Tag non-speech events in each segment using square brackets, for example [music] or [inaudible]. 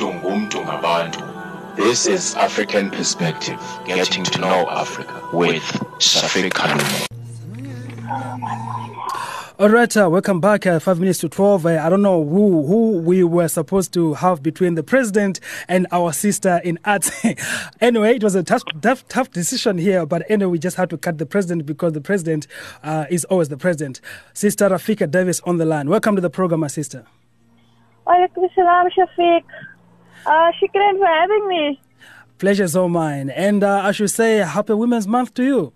umuntu ngumuntu ngabantu. This is African Perspective, getting to know Africa with Shafiq Khan. All right, uh, welcome back. Uh, five minutes to 12. Uh, I don't know who, who we were supposed to have between the president and our sister in arts. [laughs] anyway, it was a tough, tough, tough decision here, but anyway, we just had to cut the president because the president uh, is always the president. Sister Rafika Davis on the line. Welcome to the program, my sister. Walaikum salam, Shafiq. Uh, shukran for having me. Pleasure's all mine. And uh, I should say, Happy Women's Month to you.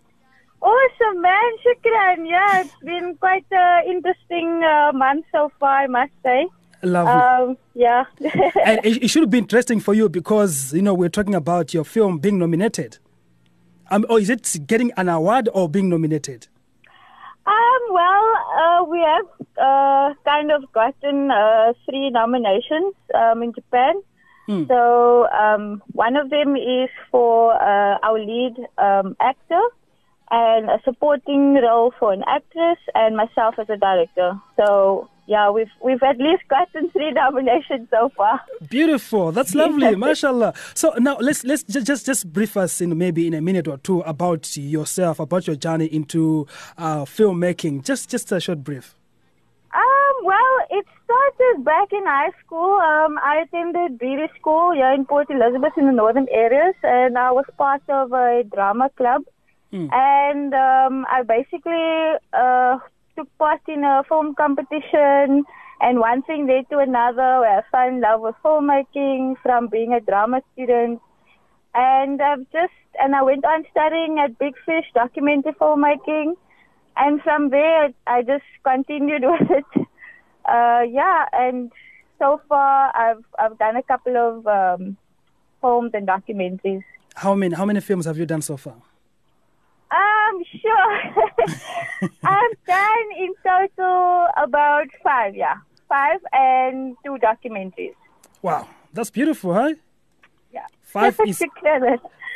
Awesome, man. Shukran. Yeah, it's been quite an interesting uh, month so far, I must say. Lovely. Um, yeah. [laughs] and it, it should be interesting for you because, you know, we're talking about your film being nominated. Um, or is it getting an award or being nominated? um, well, uh, we have uh, kind of gotten uh, three nominations um, in Japan. Hmm. So um, one of them is for uh, our lead um, actor and a supporting role for an actress and myself as a director. So yeah, we've we've at least gotten three [laughs] nominations so far. Beautiful. That's [laughs] lovely. Mashallah. So now let's let's just just, just brief us in maybe in a minute or two about yourself, about your journey into uh, filmmaking. Just just a short brief. Well, it started back in high school. Um, I attended Brewery School here in Port Elizabeth in the northern areas, and I was part of a drama club. And um, I basically uh, took part in a film competition, and one thing led to another. Where I fell in love with filmmaking from being a drama student, and I've just and I went on studying at Big Fish documentary filmmaking, and from there I just continued [laughs] with it. Uh, yeah, and so far I've I've done a couple of um, films and documentaries. How many how many films have you done so far? Um, sure. [laughs] I've done in total about five, yeah, five and two documentaries. Wow, that's beautiful, huh? Yeah. Five [laughs] is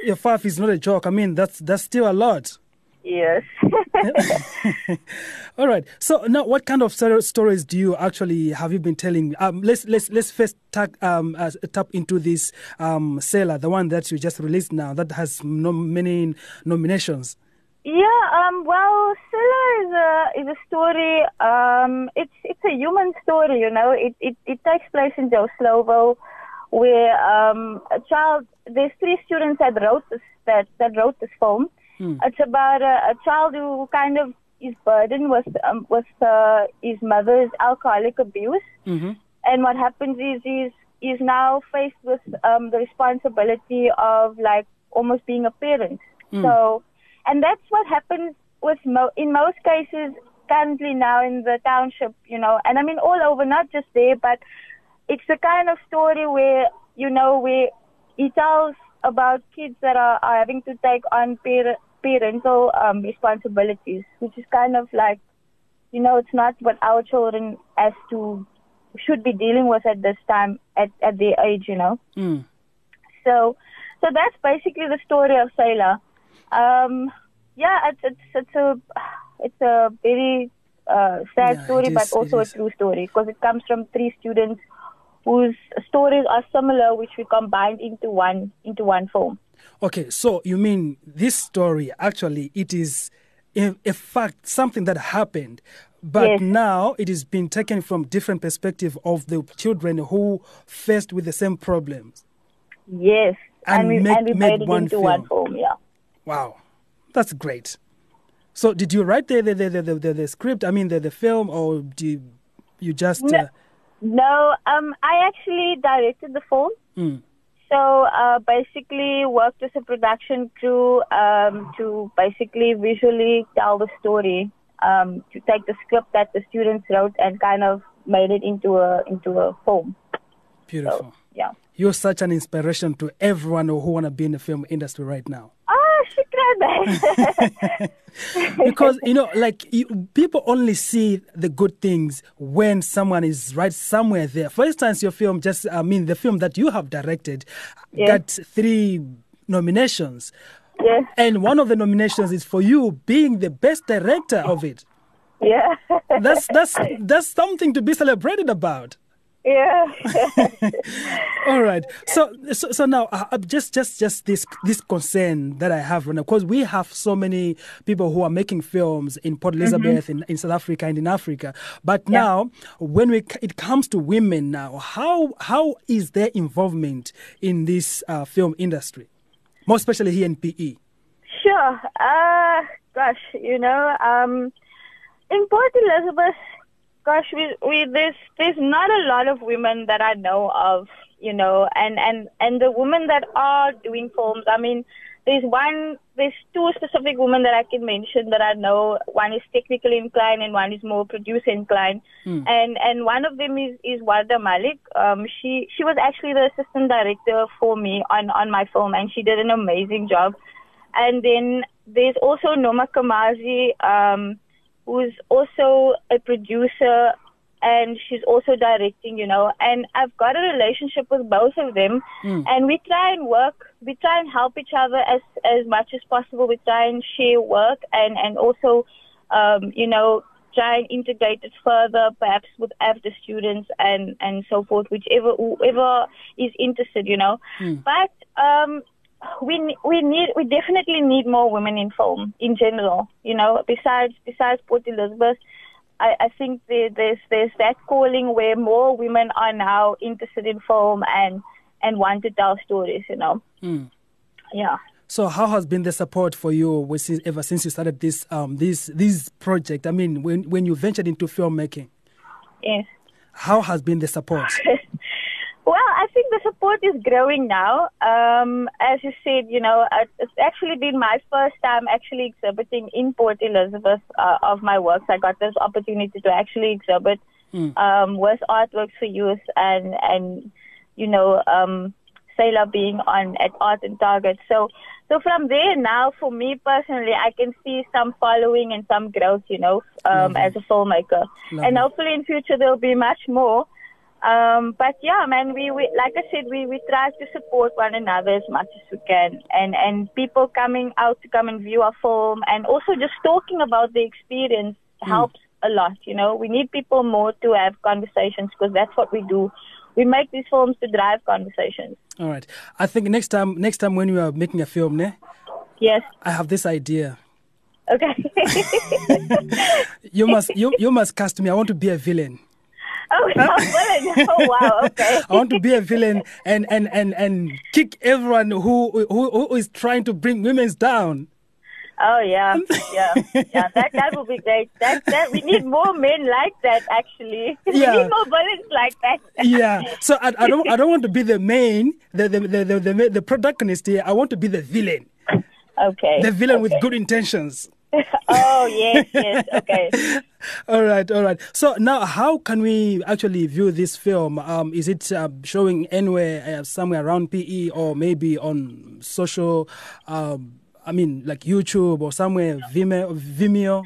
yeah, five is not a joke. I mean, that's that's still a lot. Yes. [laughs] All right. So now, what kind of stories do you actually have you been telling? Um, let's let's let's first tag, um, uh, tap into this um, Sela, the one that you just released now, that has no, many nominations. yeah. Um. Well, Sela is a is a story. Um. It's it's a human story. You know. It it it takes place in Joe Slovo, where um a child. There's three students that wrote this that that wrote this film. It's about a, a child who kind of is burdened with um, with uh, his mother's alcoholic abuse, Mm-hmm. and what happens is he's he's now faced with um, the responsibility of like almost being a parent. So, and that's what happens with mo- in most cases currently now in the township, you know, and I mean all over, not just there, but it's the kind of story where you know where he tells about kids that are, are having to take on par- parental um, responsibilities, which is kind of like, you know, it's not what our children as to should be dealing with at this time at, at their age, you know. Mm. So, so that's basically the story of Sela. Um, yeah, it's it's it's a it's a very uh, sad Yeah, story, it but also a true story because it comes from three students whose stories are similar, which we combined into one into one film. Okay, so you mean this story actually it is a fact something that happened, but Yes. now it is being taken from different perspective of the children who faced with the same problems. Yes, And we make- and we made made it one into one film. film. Yeah. Wow, that's great. So did you write the the the the, the, the script? I mean the the film, or do you, you just? No. Uh, No, um, I actually directed the film. mm, So uh, basically, worked as a production crew um, to basically visually tell the story, um, to take the script that the students wrote and kind of made it into a into a film. beautiful. Yeah. You're such an inspiration to everyone who want to be in the film industry right now. Because you know like you, people only see the good things when someone is right somewhere there for instance your film just i mean the film that you have directed Yes. got three nominations yes. and one of the nominations is for you being the best director of it Yeah. that's that's that's something to be celebrated about Yeah. [laughs] All right. So, so, so now, uh, just, just, just this, this concern that I have right now, because we have so many people who are making films in Port Elizabeth, mm-hmm. in, in South Africa, and in Africa. But yeah. now, when we, it comes to women now, how, how is their involvement in this uh, film industry, more especially here in PE? Sure. Uh, gosh, you know, um, in Port Elizabeth, gosh, we, we there's there's not a lot of women that I know of, you know, and and and the women that are doing films, I mean, there's one, there's two specific women that I can mention that I know. One is technically inclined and one is more producer inclined. Hmm. And and one of them is is Warda Malik. Um, she she was actually the assistant director for me on on my film, and she did an amazing job. And then there's also Noma Kamazi. Um, who's also a producer and she's also directing, you know. And I've got a relationship with both of them, mm. and we try and work. We try and help each other as as much as possible. We try and share work, and and also, um, you know, try and integrate it further, perhaps with after students and and so forth, whichever whoever is interested, you know. Mm. But um, we we need we definitely need more women in film in general. You know, besides besides Port Elizabeth, I, I think there, there's there's that calling where more women are now interested in film and and want to tell stories. You know, mm. yeah. So, how has been the support for you ever since you started this um this this project? I mean, when when you ventured into filmmaking, yes. How has been the support? [laughs] Well, I think the support is growing now. Um, as you said, you know, it's actually been my first time actually exhibiting in Port Elizabeth uh, of my works. I got this opportunity to actually exhibit mm. um, with artworks for youth and and you know, um, Sela being on at Art and Target. So, so from there now, for me personally, I can see some following and some growth, you know, um, as a filmmaker. Lovely. And hopefully in future there'll be much more. Um, but yeah, man, we, we like I said, we, we try to support one another as much as we can, and and people coming out to come and view our film, and also just talking about the experience mm. helps a lot. You know, we need people more to have conversations because that's what we do. We make these films to drive conversations. All right. I think next time, next time when you are making a film, ne? Yes. I have this idea. Okay. [laughs] [laughs] you must you you must cast me. I want to be a villain. Oh, [laughs] villain. oh wow, okay. I want to be a villain and, and, and, and kick everyone who, who who is trying to bring women down. Oh yeah, yeah, yeah. That that would be great. That that we need more men like that. Actually, yeah. [laughs] we need more villains like that. yeah. So I, I don't I don't want to be the main the the the the, the, the protagonist here. I want to be the villain. Okay. The villain okay. with good intentions. [laughs] oh yes, yes, okay. [laughs] all right, all right. So now, how can we actually view this film? Um, is it uh, showing anywhere, uh, somewhere around PE, or maybe on social? Um, I mean, like YouTube or somewhere Vimeo. Vimeo?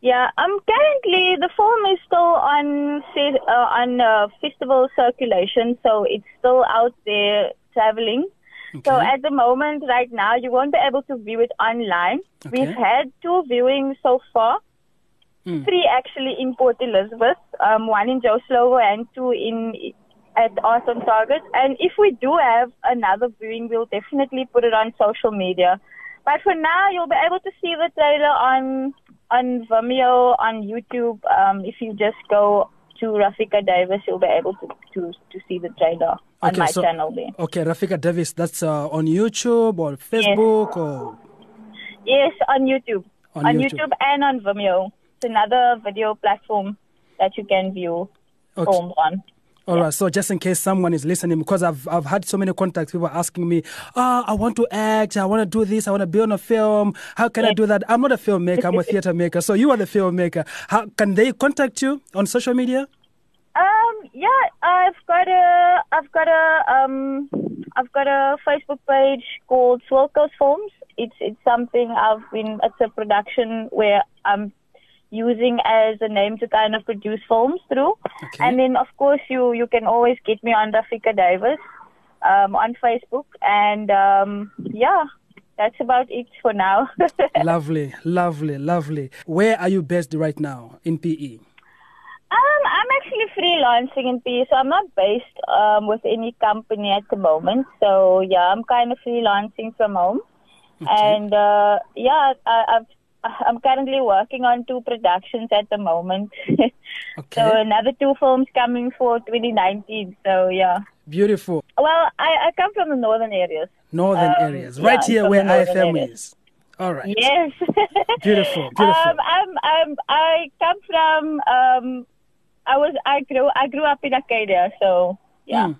Yeah, um, currently the film is still on uh, on uh, festival circulation, so it's still out there traveling. Okay. So at the moment, right now, you won't be able to view it online. Okay. We've had two viewings so far. Mm. Three actually in Port Elizabeth, um, one in Joe Slovo and two in at Awesome Target. And if we do have another viewing, we'll definitely put it on social media. But for now, you'll be able to see the trailer on on Vimeo, on YouTube. Um, if you just go to Rafika Davis, you'll be able to, to, to see the trailer on okay, my so, channel there. Okay, Rafika Davis, that's uh, on YouTube or Facebook yes. or? Yes, on YouTube. On, on YouTube. YouTube. and on Vimeo. It's another video platform that you can view okay. on. All right. So just in case someone is listening, because I've I've had so many contacts, people asking me, "Ah, oh, I want to act. I want to do this. I want to be on a film. How can yeah. I do that?" I'm not a filmmaker. I'm a theater maker. So you are the filmmaker. How can they contact you on social media? Um. Yeah. I've got a. I've got a. Um. I've got a Facebook page called Swilkos Films. It's it's something I've been. It's a production where I'm using as a name to kind of produce films through. Okay. And then, of course, you, you can always get me on Rafika Davis um, on Facebook. And um, yeah, that's about it for now. [laughs] lovely, lovely, lovely. Where are you based right now in PE? Um, I'm actually freelancing in PE, so I'm not based um, with any company at the moment. So yeah, I'm kind of freelancing from home, and uh, yeah, I, I've, I'm currently working on two productions at the moment. [laughs] Okay. so another two films coming for 2019. So yeah. Beautiful. Well, I, I come from the northern areas. Northern Um, areas. Right yeah, here where IFM areas. is. All right. Yes. Beautiful, [laughs] beautiful. Um, I'm, I'm, I come from. Um, I was. I grew. I grew up in Arcadia. So yeah. Mm.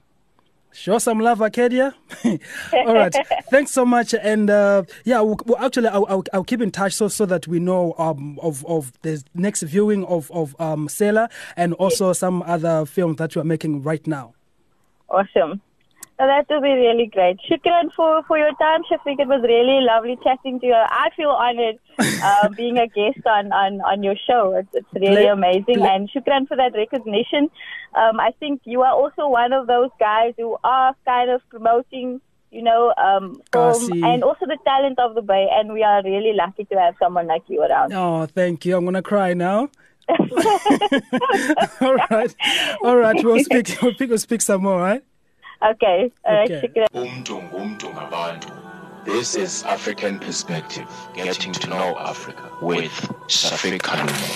Show some love, Arcadia. [laughs] All right. Thanks so much. And uh, yeah, we'll, well, actually, I'll, I'll, I'll keep in touch so so that we know um, of of the next viewing of of um, Sela and also some other films that you are making right now. Awesome. So that will be really great. Shukran for, for your time, Shafiq. It was really lovely chatting to you. I feel honored uh, [laughs] being a guest on, on, on your show. It's, it's really amazing. and shukran for that recognition. Um, I think you are also one of those guys who are kind of promoting, you know, um, film and also the talent of the Bay. And we are really lucky to have someone like you around. Oh, thank you. I'm gonna cry now. [laughs] [laughs] all right, all right. We'll speak. We'll speak. We'll speak some more. Right. Okay. Okay. Shukran. Umntu ngumntu ngabantu. This is African Perspective, getting to know Africa with Safik Kalumo.